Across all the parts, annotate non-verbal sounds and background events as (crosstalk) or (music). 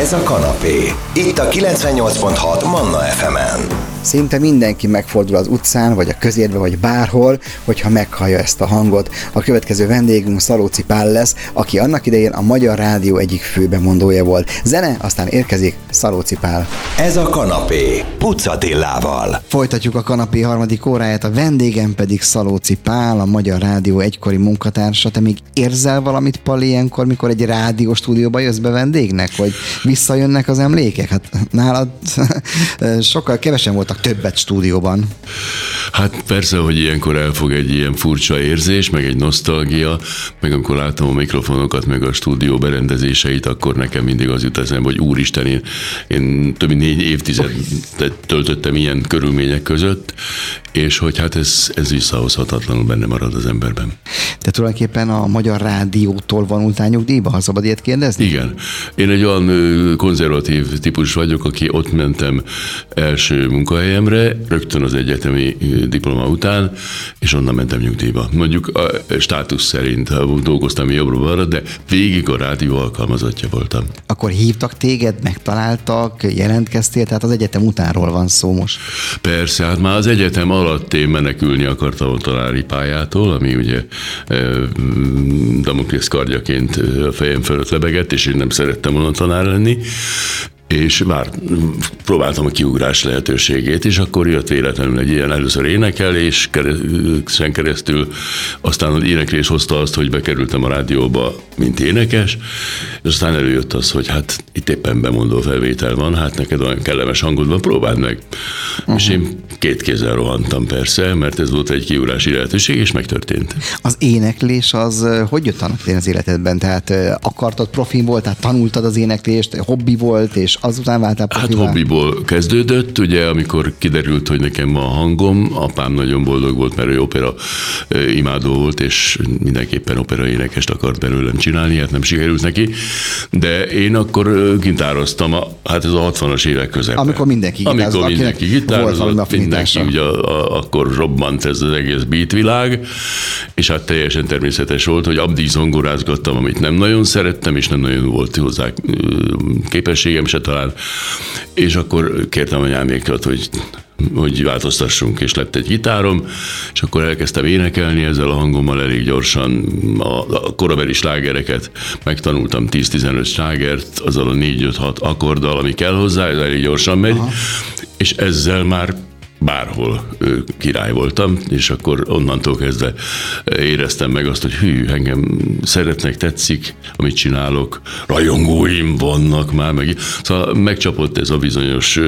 Ez a kanapé. Itt a 98.6 Manna FM-en. Szinte mindenki megfordul az utcán, vagy a közérbe, vagy bárhol, hogyha meghallja ezt a hangot. A következő vendégünk Szalóci Pál lesz, aki annak idején a Magyar Rádió egyik főbemondója volt. Zene, aztán érkezik Szalóci Pál. Ez a kanapé, Pucatillával. Folytatjuk a kanapé harmadik óráját, a vendégem pedig Szalóci Pál, a Magyar Rádió egykori munkatársa. Te még érzel valamit, Pali, ilyenkor, mikor egy rádió stúdióba jössz be vendégnek, vagy visszajönnek az emlékek? Hát nálad (laughs) sokkal kevesen volt voltak többet stúdióban. Hát persze, hogy ilyenkor elfog egy ilyen furcsa érzés, meg egy nosztalgia, meg amikor látom a mikrofonokat, meg a stúdió berendezéseit, akkor nekem mindig az jut eszembe, hogy úristen, én, én több mint négy évtizedet töltöttem ilyen körülmények között, és hogy hát ez, ez visszahozhatatlanul benne marad az emberben. Te tulajdonképpen a Magyar Rádiótól van nyugdíjba, ha szabad ilyet kérdezni? Igen. Én egy olyan konzervatív típus vagyok, aki ott mentem első munkahelyemre, rögtön az egyetemi diploma után, és onnan mentem nyugdíjba. Mondjuk a státusz szerint dolgoztam jobbra de végig a rádió alkalmazottja voltam. Akkor hívtak téged, megtaláltak, jelentkeztél, tehát az egyetem utánról van szó most. Persze, hát már az egyetem alatt én menekülni akartam a tanári pályától, ami ugye Damoklész kardjaként a fejem fölött lebegett, és én nem szerettem volna tanár lenni, és már próbáltam a kiugrás lehetőségét, és akkor jött véletlenül egy ilyen először énekelés, sen keresztül, aztán az éneklés hozta azt, hogy bekerültem a rádióba, mint énekes, és aztán előjött az, hogy hát itt éppen bemondó felvétel van, hát neked olyan kellemes hangod van, próbáld meg. Uh-huh. És én két kézzel rohantam persze, mert ez volt egy kiugrási lehetőség, és megtörtént. Az éneklés az hogy jött annak az életedben? Tehát akartad profin volt, tehát tanultad az éneklést, hobbi volt, és azután váltál profilá? Hát hobbiból kezdődött, ugye, amikor kiderült, hogy nekem van hangom, apám nagyon boldog volt, mert ő opera imádó volt, és mindenképpen opera énekest akart belőlem csinálni, hát nem sikerült neki, de én akkor gitároztam, hát ez a 60-as évek közepén. Amikor mindenki gitározott. Amikor mindenki gitározott, mindenki, ugye a, a, akkor robbant ez az egész beatvilág, és hát teljesen természetes volt, hogy abdig zongorázgattam, amit nem nagyon szerettem, és nem nagyon volt hozzá képességem se talán, és akkor kértem anyámékat, hogy hogy változtassunk, és lett egy gitárom, és akkor elkezdtem énekelni ezzel a hangommal elég gyorsan a, a korabeli slágereket, megtanultam 10-15 slágert, azzal a 4-5-6 akkorddal, ami kell hozzá, ez elég gyorsan megy, Aha. és ezzel már bárhol király voltam, és akkor onnantól kezdve éreztem meg azt, hogy hű, engem szeretnek, tetszik, amit csinálok, rajongóim vannak már, meg, szóval megcsapott ez a bizonyos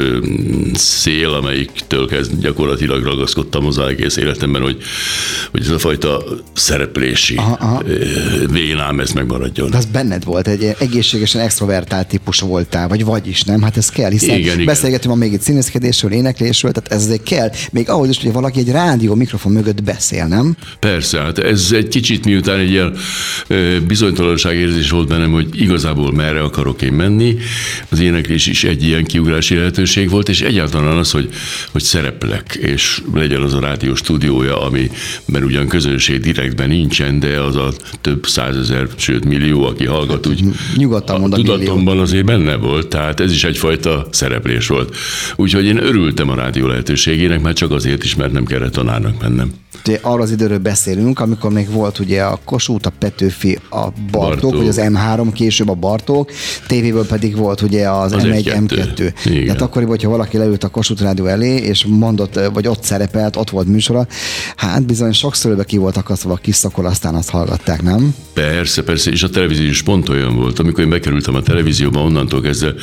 szél, amelyiktől kezd gyakorlatilag ragaszkodtam hozzá egész életemben, hogy, hogy ez a fajta szereplési aha, aha. vénám, ez megmaradjon. De az benned volt, egy egészségesen extrovertált típus voltál, vagy vagy is, nem? Hát ez kell, hiszen igen, beszélgetünk ma még itt színészkedésről, éneklésről, tehát ez egy kell, még ahhoz is, hogy valaki egy rádió mikrofon mögött beszél, nem? Persze, hát ez egy kicsit miután egy ilyen bizonytalanság érzés volt bennem, hogy igazából merre akarok én menni. Az éneklés is egy ilyen kiugrási lehetőség volt, és egyáltalán az, hogy, hogy szereplek, és legyen az a rádió stúdiója, ami, mert ugyan közönség direktben nincsen, de az a több százezer, sőt millió, aki hallgat, úgy Nyugodtan mondom, tudatomban millió. azért benne volt, tehát ez is egyfajta szereplés volt. Úgyhogy én örültem a rádió lehetőség segítségének, már csak azért is, mert nem kellett tanárnak mennem. Ugye arra az időről beszélünk, amikor még volt ugye a Kossuth, a Petőfi, a Bartók, Bartók. vagy az M3, később a Bartók, tévéből pedig volt ugye az, az M1, M2. Igen. Tehát akkoriban, hogyha valaki leült a Kossuth Rádió elé, és mondott, vagy ott szerepelt, ott volt műsora, hát bizony sokszor ki volt akasztva a kis szakol, aztán azt hallgatták, nem? Persze, persze, és a televízió is pont olyan volt. Amikor én bekerültem a televízióba, onnantól kezdve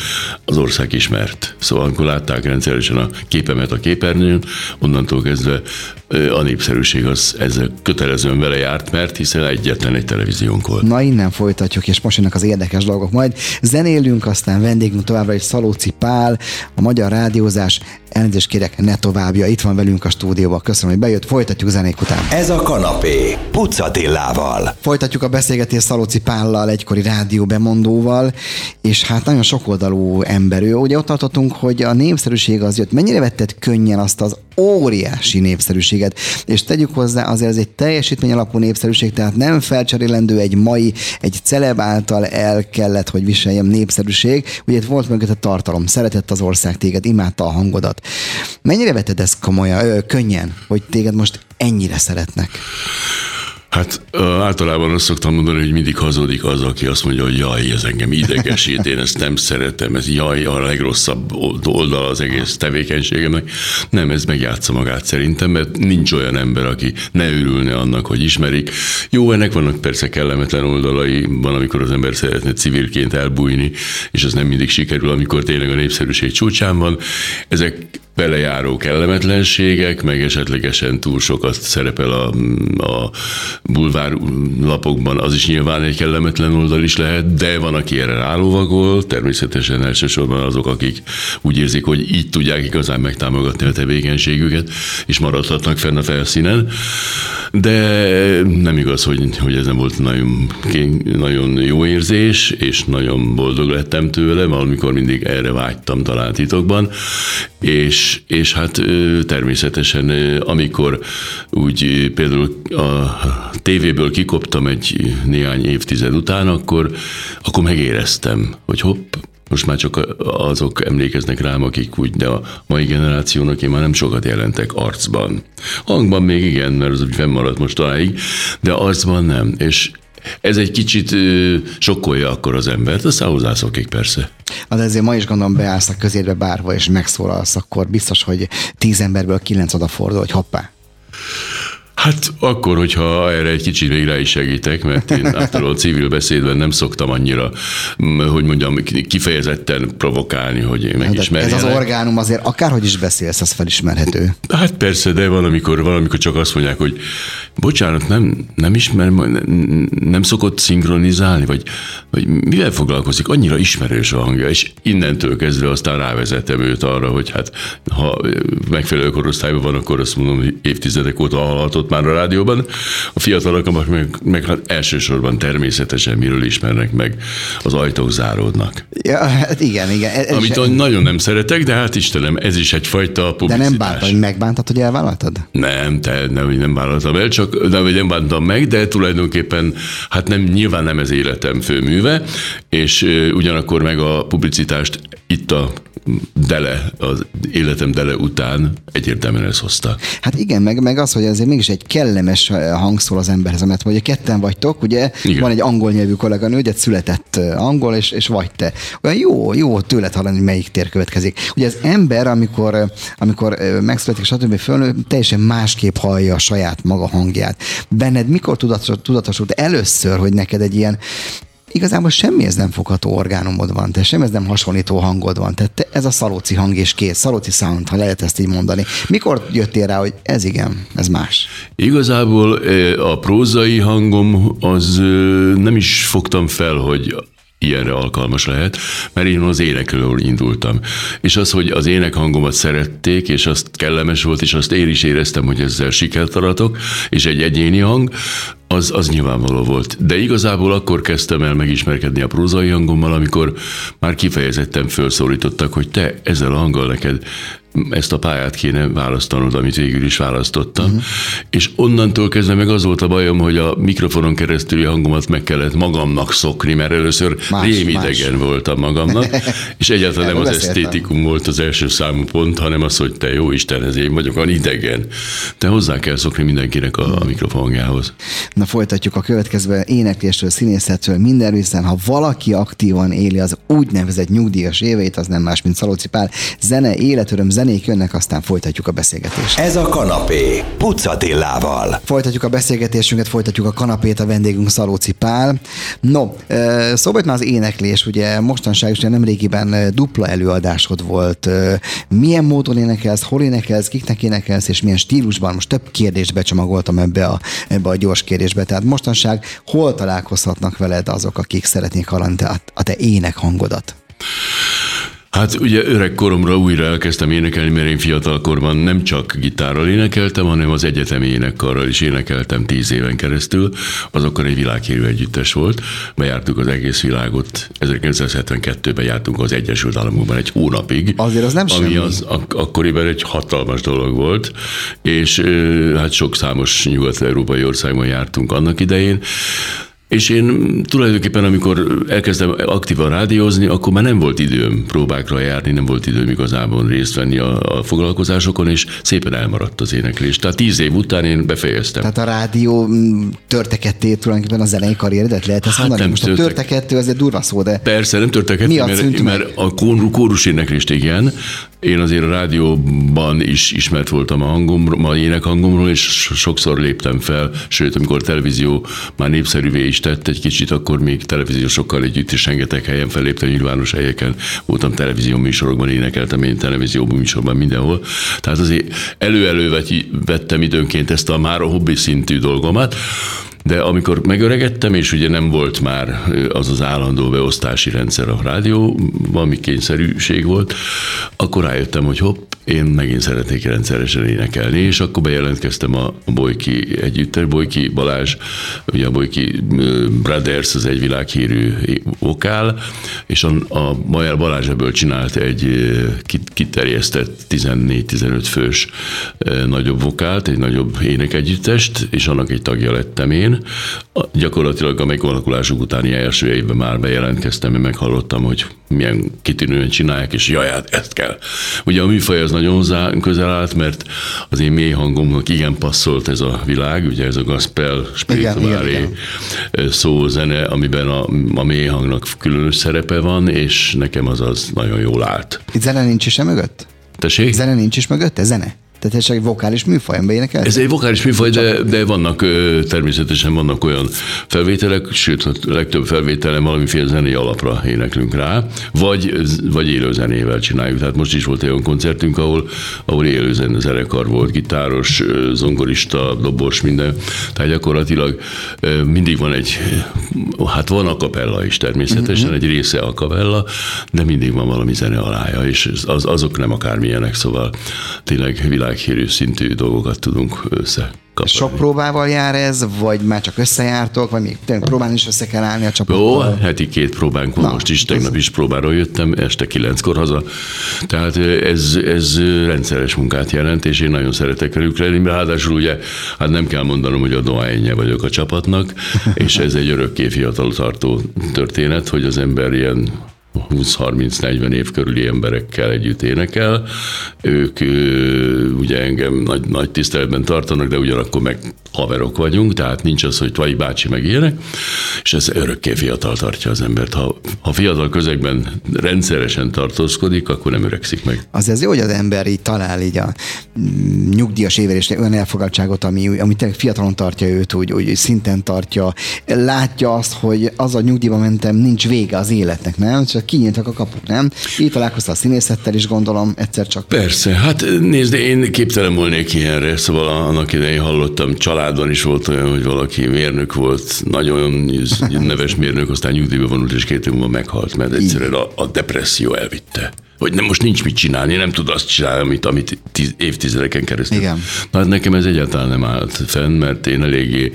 az ország ismert. Szóval amikor látták rendszeresen a képemet a képernyőn, onnantól kezdve a népszerűség az ezzel kötelezően vele járt, mert hiszen egyetlen egy televíziónk volt. Na innen folytatjuk, és most jönnek az érdekes dolgok. Majd zenélünk, aztán vendégünk továbbra is Szalóci Pál, a Magyar Rádiózás elnézést kérek, ne továbbja. Itt van velünk a stúdióban. Köszönöm, hogy bejött. Folytatjuk zenék után. Ez a kanapé, Pucatillával. Folytatjuk a beszélgetést Szalóci Pállal, egykori rádió bemondóval, és hát nagyon sokoldalú ember ő. Ugye ott tartottunk, hogy a népszerűség az jött. Mennyire vetted könnyen azt az óriási népszerűséget, és tegyük hozzá, azért ez egy teljesítmény alapú népszerűség, tehát nem felcserélendő egy mai, egy celeb által el kellett, hogy viseljem népszerűség. Ugye itt volt mögött a tartalom, szeretett az ország téged, imádta a hangodat. Mennyire vetted ezt komolyan, ö, könnyen, hogy téged most ennyire szeretnek? Hát általában azt szoktam mondani, hogy mindig hazudik az, aki azt mondja, hogy jaj, ez engem idegesít, én ezt nem szeretem, ez jaj, a legrosszabb oldal az egész tevékenységemnek. Nem, ez megjátsza magát szerintem, mert nincs olyan ember, aki ne örülne annak, hogy ismerik. Jó, ennek vannak persze kellemetlen oldalai, van, amikor az ember szeretne civilként elbújni, és ez nem mindig sikerül, amikor tényleg a népszerűség csúcsán van. Ezek belejáró kellemetlenségek, meg esetlegesen túl sokat szerepel a, a bulvár lapokban, az is nyilván egy kellemetlen oldal is lehet, de van, aki erre rálovagol, természetesen elsősorban azok, akik úgy érzik, hogy így tudják igazán megtámogatni a tevékenységüket, és maradhatnak fenn a felszínen. De nem igaz, hogy, hogy ez nem volt nagyon, nagyon jó érzés, és nagyon boldog lettem tőle, valamikor mindig erre vágytam talán titokban, és, és hát természetesen amikor úgy például a tévéből kikoptam egy néhány évtized után, akkor, akkor megéreztem, hogy hopp, most már csak azok emlékeznek rám, akik úgy, de a mai generációnak én már nem sokat jelentek arcban. Hangban még igen, mert az úgy fennmaradt mostanáig, de arcban nem. És ez egy kicsit sokkolja akkor az embert, aztán hozzászokik persze. De ezért ma is gondolom beállsz a közérbe bárva, és megszólalsz, akkor biztos, hogy tíz emberből kilenc odafordul, hogy hoppá. Hát akkor, hogyha erre egy kicsit még rá is segítek, mert én általában civil beszédben nem szoktam annyira, hogy mondjam, kifejezetten provokálni, hogy én megismerjem. Ez az orgánum azért akárhogy is beszélsz, az felismerhető. Hát persze, de van, amikor, van, amikor csak azt mondják, hogy bocsánat, nem, nem ismer, nem, nem szokott szinkronizálni, vagy, vagy mivel foglalkozik, annyira ismerős a hangja, és innentől kezdve aztán rávezetem őt arra, hogy hát ha megfelelő korosztályban van, akkor azt mondom, hogy évtizedek óta hallhatott már a rádióban, a fiatalok meg, meg hát elsősorban természetesen miről ismernek meg, az ajtók záródnak. Ja, hát igen, igen. Ez Amit is... nagyon nem szeretek, de hát Istenem, ez is egyfajta publicitás. De nem bántad, hogy megbántad, hogy elvállaltad? Nem, te nem, nem vállaltam el, csak nem, nem bántam meg, de tulajdonképpen hát nem, nyilván nem ez életem főműve, és ugyanakkor meg a publicitást itt a dele, az életem dele után egyértelműen ez hozta. Hát igen, meg, meg az, hogy azért mégis egy kellemes hang szól az emberhez, mert hogy ketten vagytok, ugye igen. van egy angol nyelvű kolléganő, ugye született angol, és, és vagy te. Olyan jó, jó tőled hallani, hogy melyik tér következik. Ugye az ember, amikor, amikor megszületik, stb. fölnő, teljesen másképp hallja a saját maga hangját. Benned mikor tudatosult először, hogy neked egy ilyen igazából semmihez nem fogható orgánumod van, te semmihez nem hasonlító hangod van. Tehát te, ez a szalóci hang és kész, szalóci sound, ha lehet ezt így mondani. Mikor jöttél rá, hogy ez igen, ez más? Igazából a prózai hangom az nem is fogtam fel, hogy ilyenre alkalmas lehet, mert én az énekről indultam. És az, hogy az énekhangomat szerették, és azt kellemes volt, és azt én is éreztem, hogy ezzel sikert aratok, és egy egyéni hang, az, az nyilvánvaló volt. De igazából akkor kezdtem el megismerkedni a prózai hangommal, amikor már kifejezetten felszólítottak, hogy te ezzel a hanggal neked ezt a pályát kéne választanod, amit végül is választottam. Uh-huh. És onnantól kezdve meg az volt a bajom, hogy a mikrofonon keresztüli hangomat meg kellett magamnak szokni, mert először más, rémidegen más. voltam magamnak, (laughs) és egyáltalán nem az esztétikum volt az első számú pont, hanem az, hogy te jó Isten, ez én vagyok, van idegen. Te hozzá kell szokni mindenkinek a, a mikrofonjához. Na folytatjuk a következő éneklésről, színészetről, mindenről, hiszen ha valaki aktívan éli az úgynevezett nyugdíjas éveit, az nem más, mint Szalóci Pál. Zene, életöröm, zenék jönnek, aztán folytatjuk a beszélgetést. Ez a kanapé, Pucatillával. Folytatjuk a beszélgetésünket, folytatjuk a kanapét, a vendégünk Szalóci Pál. No, szóval már az éneklés, ugye mostanság is nem régiben dupla előadásod volt. Milyen módon énekelsz, hol énekelsz, kiknek énekelsz, és milyen stílusban? Most több kérdést becsomagoltam ebbe a, ebbe a gyors kérdésbe. Tehát mostanság hol találkozhatnak veled azok, akik szeretnék hallani a te ének hangodat? Hát ugye öreg koromra újra elkezdtem énekelni, mert én fiatalkorban nem csak gitárral énekeltem, hanem az egyetemi énekkarral is énekeltem tíz éven keresztül. Az akkor egy világhírű együttes volt. Bejártuk az egész világot. 1972-ben jártunk az Egyesült Államokban egy hónapig. Azért az nem Ami semmi. az ak- akkoriban egy hatalmas dolog volt, és hát sok számos nyugat-európai országban jártunk annak idején. És én tulajdonképpen, amikor elkezdtem aktívan rádiózni, akkor már nem volt időm próbákra járni, nem volt időm igazából részt venni a, a foglalkozásokon, és szépen elmaradt az éneklés. Tehát tíz év után én befejeztem. Tehát a rádió mm, törteketté tulajdonképpen a zenei karrieredet lehet ezt hát mondani? Nem Most törtek... a törtekettő azért durva szó, de... Persze, nem törtekettő, mert, mert a kórus éneklést igen, én azért a rádióban is ismert voltam a hangom, a énekhangomról, és sokszor léptem fel, sőt, amikor a televízió már népszerűvé is tett egy kicsit, akkor még televíziósokkal együtt is rengeteg helyen felléptem, nyilvános helyeken voltam televízió műsorokban, énekeltem én televízió műsorban mindenhol. Tehát azért elő-elő vettem időnként ezt a már a hobbi szintű dolgomat, de amikor megöregettem, és ugye nem volt már az az állandó beosztási rendszer a rádió, valami kényszerűség volt, akkor rájöttem, hogy hopp, én megint szeretnék rendszeresen énekelni, és akkor bejelentkeztem a Bolyki együttes, Bolyki Balázs, ugye a Bolyki Brothers, az egy világhírű vokál, és a, a Majer Balázs ebből csinált egy kiterjesztett 14-15 fős nagyobb vokált, egy nagyobb énekegyüttest, és annak egy tagja lettem én. Gyakorlatilag a megalakulásuk utáni első évben már bejelentkeztem, mert meghallottam, hogy milyen kitűnően csinálják, és jaj, hát ezt kell. Ugye a műfaj az nagyon közel állt, mert az én mély hangomnak igen passzolt ez a világ, ugye ez a gospel, spirituális szózene, amiben a, a mély hangnak különös szerepe van, és nekem az az nagyon jól állt. Itt zene nincs is e mögött? Tessék? Zene nincs is mögötte? Zene? Tehát ez egy vokális műfaj, amiben énekel? Ez egy vokális műfaj, de, de vannak természetesen vannak olyan felvételek, sőt a legtöbb felvételen valamiféle zenei alapra éneklünk rá, vagy, vagy élőzenével csináljuk. Tehát most is volt egy olyan koncertünk, ahol, ahol élőzene zenekar volt, gitáros, zongorista, dobos, minden. Tehát gyakorlatilag mindig van egy, hát van a kapella is természetesen, mm-hmm. egy része a kapella, de mindig van valami zene alája, és az, azok nem akármilyenek, szóval tényleg világ világhírű szintű dolgokat tudunk össze. Kapani. Sok próbával jár ez, vagy már csak összejártok, vagy még próbálni is össze kell állni a csapattal? Jó, heti két próbánk van, most is, tegnap is próbáról jöttem, este kilenckor haza. Tehát ez, ez rendszeres munkát jelent, és én nagyon szeretek velük lenni, ráadásul ugye, hát nem kell mondanom, hogy a dohányja vagyok a csapatnak, és ez egy örökké fiatal tartó történet, hogy az ember ilyen 20-30-40 év körüli emberekkel együtt énekel. Ők ugye engem nagy, nagy tiszteletben tartanak, de ugyanakkor meg haverok vagyunk, tehát nincs az, hogy Tvai bácsi meg ilyenek, és ez örökké fiatal tartja az embert. Ha, ha fiatal közegben rendszeresen tartózkodik, akkor nem öregszik meg. Az ez jó, hogy az ember így talál így a mm, nyugdíjas évelésre olyan elfogadtságot, ami, ami tényleg fiatalon tartja őt, úgy, úgy szinten tartja, látja azt, hogy az a nyugdíjba mentem, nincs vége az életnek, nem? Csak kinyíltak a kapuk, nem? Így találkoztál a színészettel is, gondolom, egyszer csak. Persze, hát nézd, én képtelen volnék ilyenre, szóval annak idején hallottam család családban is volt olyan, hogy valaki mérnök volt, nagyon (laughs) neves mérnök, aztán nyugdíjba vonult, és két év meghalt, mert egyszerűen a, a depresszió elvitte hogy nem, most nincs mit csinálni, nem tud azt csinálni, amit, amit tíz, évtizedeken keresztül. Igen. Na, hát nekem ez egyáltalán nem állt fenn, mert én eléggé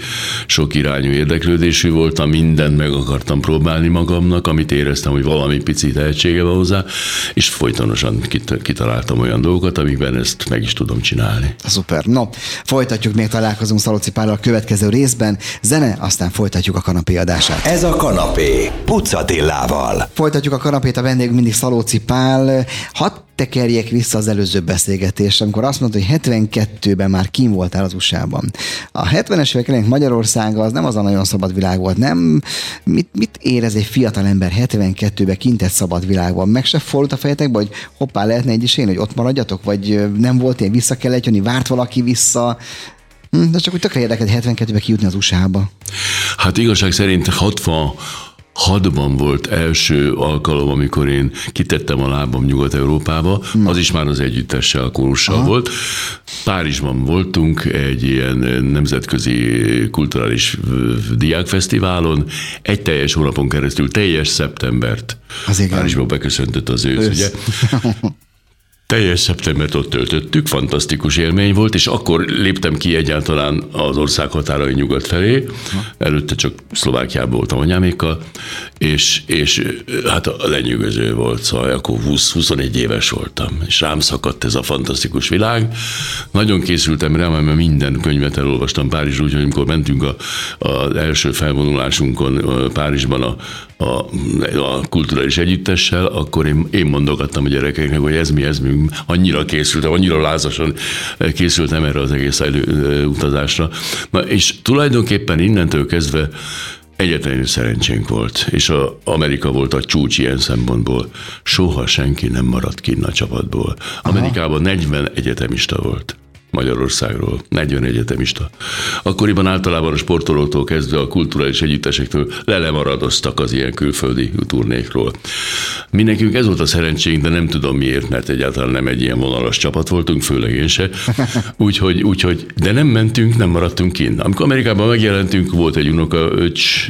sok irányú érdeklődésű voltam, mindent meg akartam próbálni magamnak, amit éreztem, hogy valami pici tehetsége van hozzá, és folytonosan kitaláltam olyan dolgokat, amikben ezt meg is tudom csinálni. Szuper. No, folytatjuk, még találkozunk Szaloci Párral a következő részben. Zene, aztán folytatjuk a kanapé adását. Ez a kanapé, Pucatillával. Folytatjuk a kanapét, a vendégünk mindig Szalóci Pál, hadd tekerjek vissza az előző beszélgetésre, amikor azt mondta, hogy 72-ben már kim voltál az USA-ban. A 70-es évek elején Magyarország az nem az a nagyon szabad világ volt, nem? Mit, mit érez egy fiatal ember 72-ben kint egy szabad világban? Meg se fordult a fejetekbe, hogy hoppá, lehetne egy is én, hogy ott maradjatok? Vagy nem volt ilyen, vissza kellett jönni, várt valaki vissza? Hm, de csak úgy tökre érdekelt 72-ben kijutni az USA-ba. Hát igazság szerint 60 hadban volt első alkalom, amikor én kitettem a lábam Nyugat-Európába, hmm. az is már az együttessel, a kórussal Aha. volt. Párizsban voltunk egy ilyen nemzetközi kulturális diákfesztiválon, egy teljes hónapon keresztül, teljes szeptembert az Párizsban beköszöntött az ősz, ősz. ugye? (laughs) Teljes szeptembert ott töltöttük, fantasztikus élmény volt, és akkor léptem ki egyáltalán az ország határai nyugat felé, előtte csak Szlovákiában voltam anyámékkal, és, és hát lenyűgöző volt, szóval akkor 20-21 éves voltam, és rám szakadt ez a fantasztikus világ. Nagyon készültem rá, mert minden könyvet elolvastam Párizsban, úgyhogy amikor mentünk a, az első felvonulásunkon Párizsban a, a, a kulturális együttessel, akkor én, én mondogattam a gyerekeknek, hogy ez mi, ez mi, annyira készültem, annyira lázasan készültem erre az egész elő, utazásra. Na, és tulajdonképpen innentől kezdve egyetlenül szerencsénk volt, és a Amerika volt a csúcs ilyen szempontból. Soha senki nem maradt kinn a csapatból. Amerikában 40 egyetemista volt. Magyarországról, 40 egyetemista. Akkoriban általában a sportolótól kezdve a kulturális együttesektől lelemaradoztak az ilyen külföldi turnékról. Mindenkünk ez volt a szerencsénk, de nem tudom miért, mert egyáltalán nem egy ilyen vonalas csapat voltunk, főleg én se. (laughs) Úgyhogy, úgyhogy de nem mentünk, nem maradtunk kint. Amikor Amerikában megjelentünk, volt egy unokaöcs,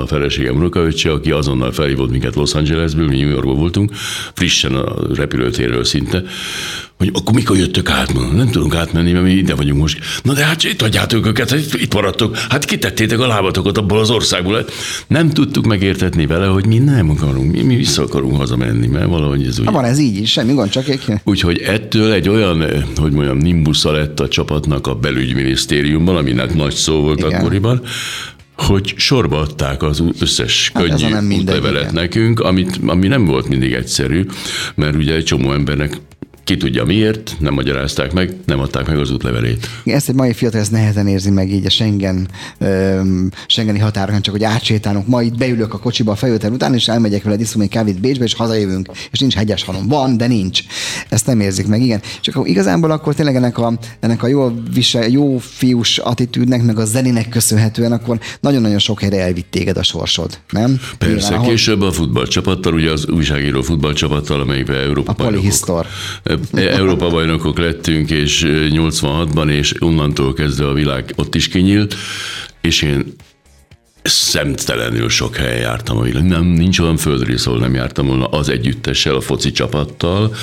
a feleségem unokaöccse, aki azonnal felhívott minket Los Angelesből, mi New Yorkban voltunk, frissen a repülőtérről szinte, hogy akkor mikor jöttök át? Mondom, nem tudunk átmenni, mert mi ide vagyunk most. Na de hát itt adjátok őket, hát itt maradtok. Hát kitettétek a lábatokat abból az országból. Nem tudtuk megértetni vele, hogy mi nem akarunk, mi, mi vissza akarunk hazamenni, mert valahogy ez úgy. van ez így is, semmi gond, csak egy. Úgyhogy ettől egy olyan, hogy mondjam, nimbusza lett a csapatnak a belügyminisztériumban, aminek nagy szó volt Igen. akkoriban, hogy sorba adták az összes hát könnyű útlevelet nekünk, amit, ami nem volt mindig egyszerű, mert ugye egy csomó embernek ki tudja miért, nem magyarázták meg, nem adták meg az útlevelét. Ezt egy mai fiatal ezt nehezen érzi meg így a Schengen, um, Schengeni határokon, csak hogy átsétálunk. Ma itt beülök a kocsiba a fejőter után, és elmegyek vele iszom egy kávét Bécsbe, és hazajövünk, és nincs hegyes halom. Van, de nincs. Ezt nem érzik meg, igen. Csak igazából akkor tényleg ennek a, ennek a jó, visel, jó fiús attitűdnek, meg a zenének köszönhetően, akkor nagyon-nagyon sok helyre elvitt téged a sorsod, nem? Persze, Nyilván, később a futballcsapattal, ugye az újságíró futballcsapattal, amelyikben Európa a Polihisztor. Európa bajnokok lettünk, és 86-ban, és onnantól kezdve a világ ott is kinyílt, és én szemtelenül sok helyen jártam a világ. Nem, nincs olyan földrész, ahol nem jártam volna az együttessel, a foci csapattal,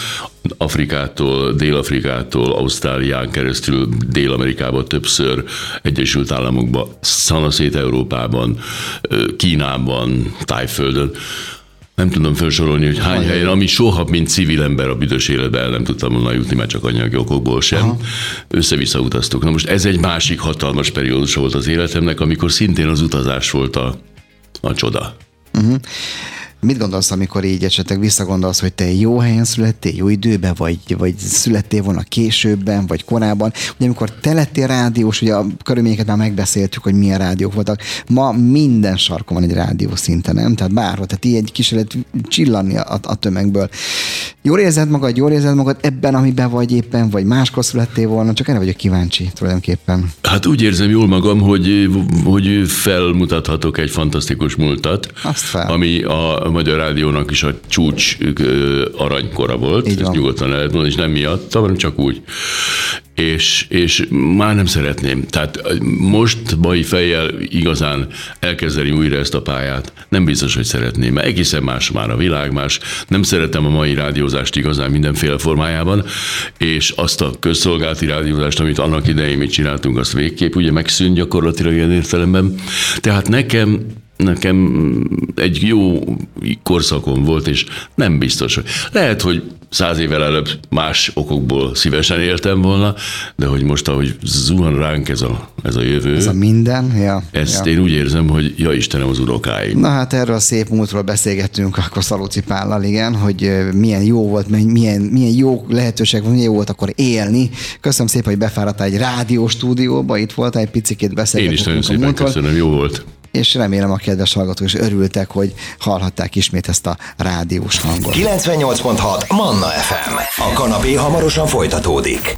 Afrikától, Dél-Afrikától, Ausztrálián keresztül, Dél-Amerikában többször, Egyesült Államokban, szanaszét Európában, Kínában, Tájföldön nem tudom felsorolni, hogy hány helyen, ami soha, mint civil ember a büdös életben el nem tudtam volna jutni, már csak anyagi okokból sem. Aha. Össze-vissza utaztuk. Na most ez egy másik hatalmas periódus volt az életemnek, amikor szintén az utazás volt a, a csoda. Uh-huh. Mit gondolsz, amikor így esetleg visszagondolsz, hogy te jó helyen születtél, jó időben, vagy, vagy születtél volna későbben, vagy korábban? Ugye amikor te lettél rádiós, ugye a körülményeket már megbeszéltük, hogy milyen rádiók voltak. Ma minden sarkon van egy rádió szinte, nem? Tehát bárhol, tehát így egy kis lehet csillanni a, a tömegből. Jól érzed magad, jól érzed magad ebben, amiben vagy éppen, vagy máskor születtél volna, csak erre vagyok kíváncsi tulajdonképpen. Hát úgy érzem jól magam, hogy, hogy felmutathatok egy fantasztikus múltat, Azt fel. ami a Magyar Rádiónak is a csúcs aranykora volt, ezt nyugodtan lehet mondani, és nem miatt, hanem csak úgy. És, és már nem szeretném. Tehát most mai fejjel igazán elkezdeni újra ezt a pályát, nem biztos, hogy szeretném, mert egészen más már a világ, más. Nem szeretem a mai rádiózást igazán mindenféle formájában, és azt a közszolgálati rádiózást, amit annak idején mi csináltunk, azt végképp ugye megszűnt gyakorlatilag ilyen értelemben. Tehát nekem nekem egy jó korszakom volt, és nem biztos, hogy lehet, hogy száz évvel előbb más okokból szívesen éltem volna, de hogy most, ahogy zuhan ránk ez a, ez a jövő. Ez a minden, ja. Ezt ja. én úgy érzem, hogy ja Istenem az unokáim. Na hát erről a szép múltról beszélgettünk akkor Szalóci Pállal, igen, hogy milyen jó volt, milyen, milyen jó lehetőség volt, milyen jó volt akkor élni. Köszönöm szépen, hogy befáradtál egy rádió stúdióba, itt voltál egy picit beszélgetünk. Én is nagyon szépen köszönöm, jó volt és remélem a kedves hallgatók is örültek, hogy hallhatták ismét ezt a rádiós hangot. 98.6 Manna FM. A kanapé hamarosan folytatódik.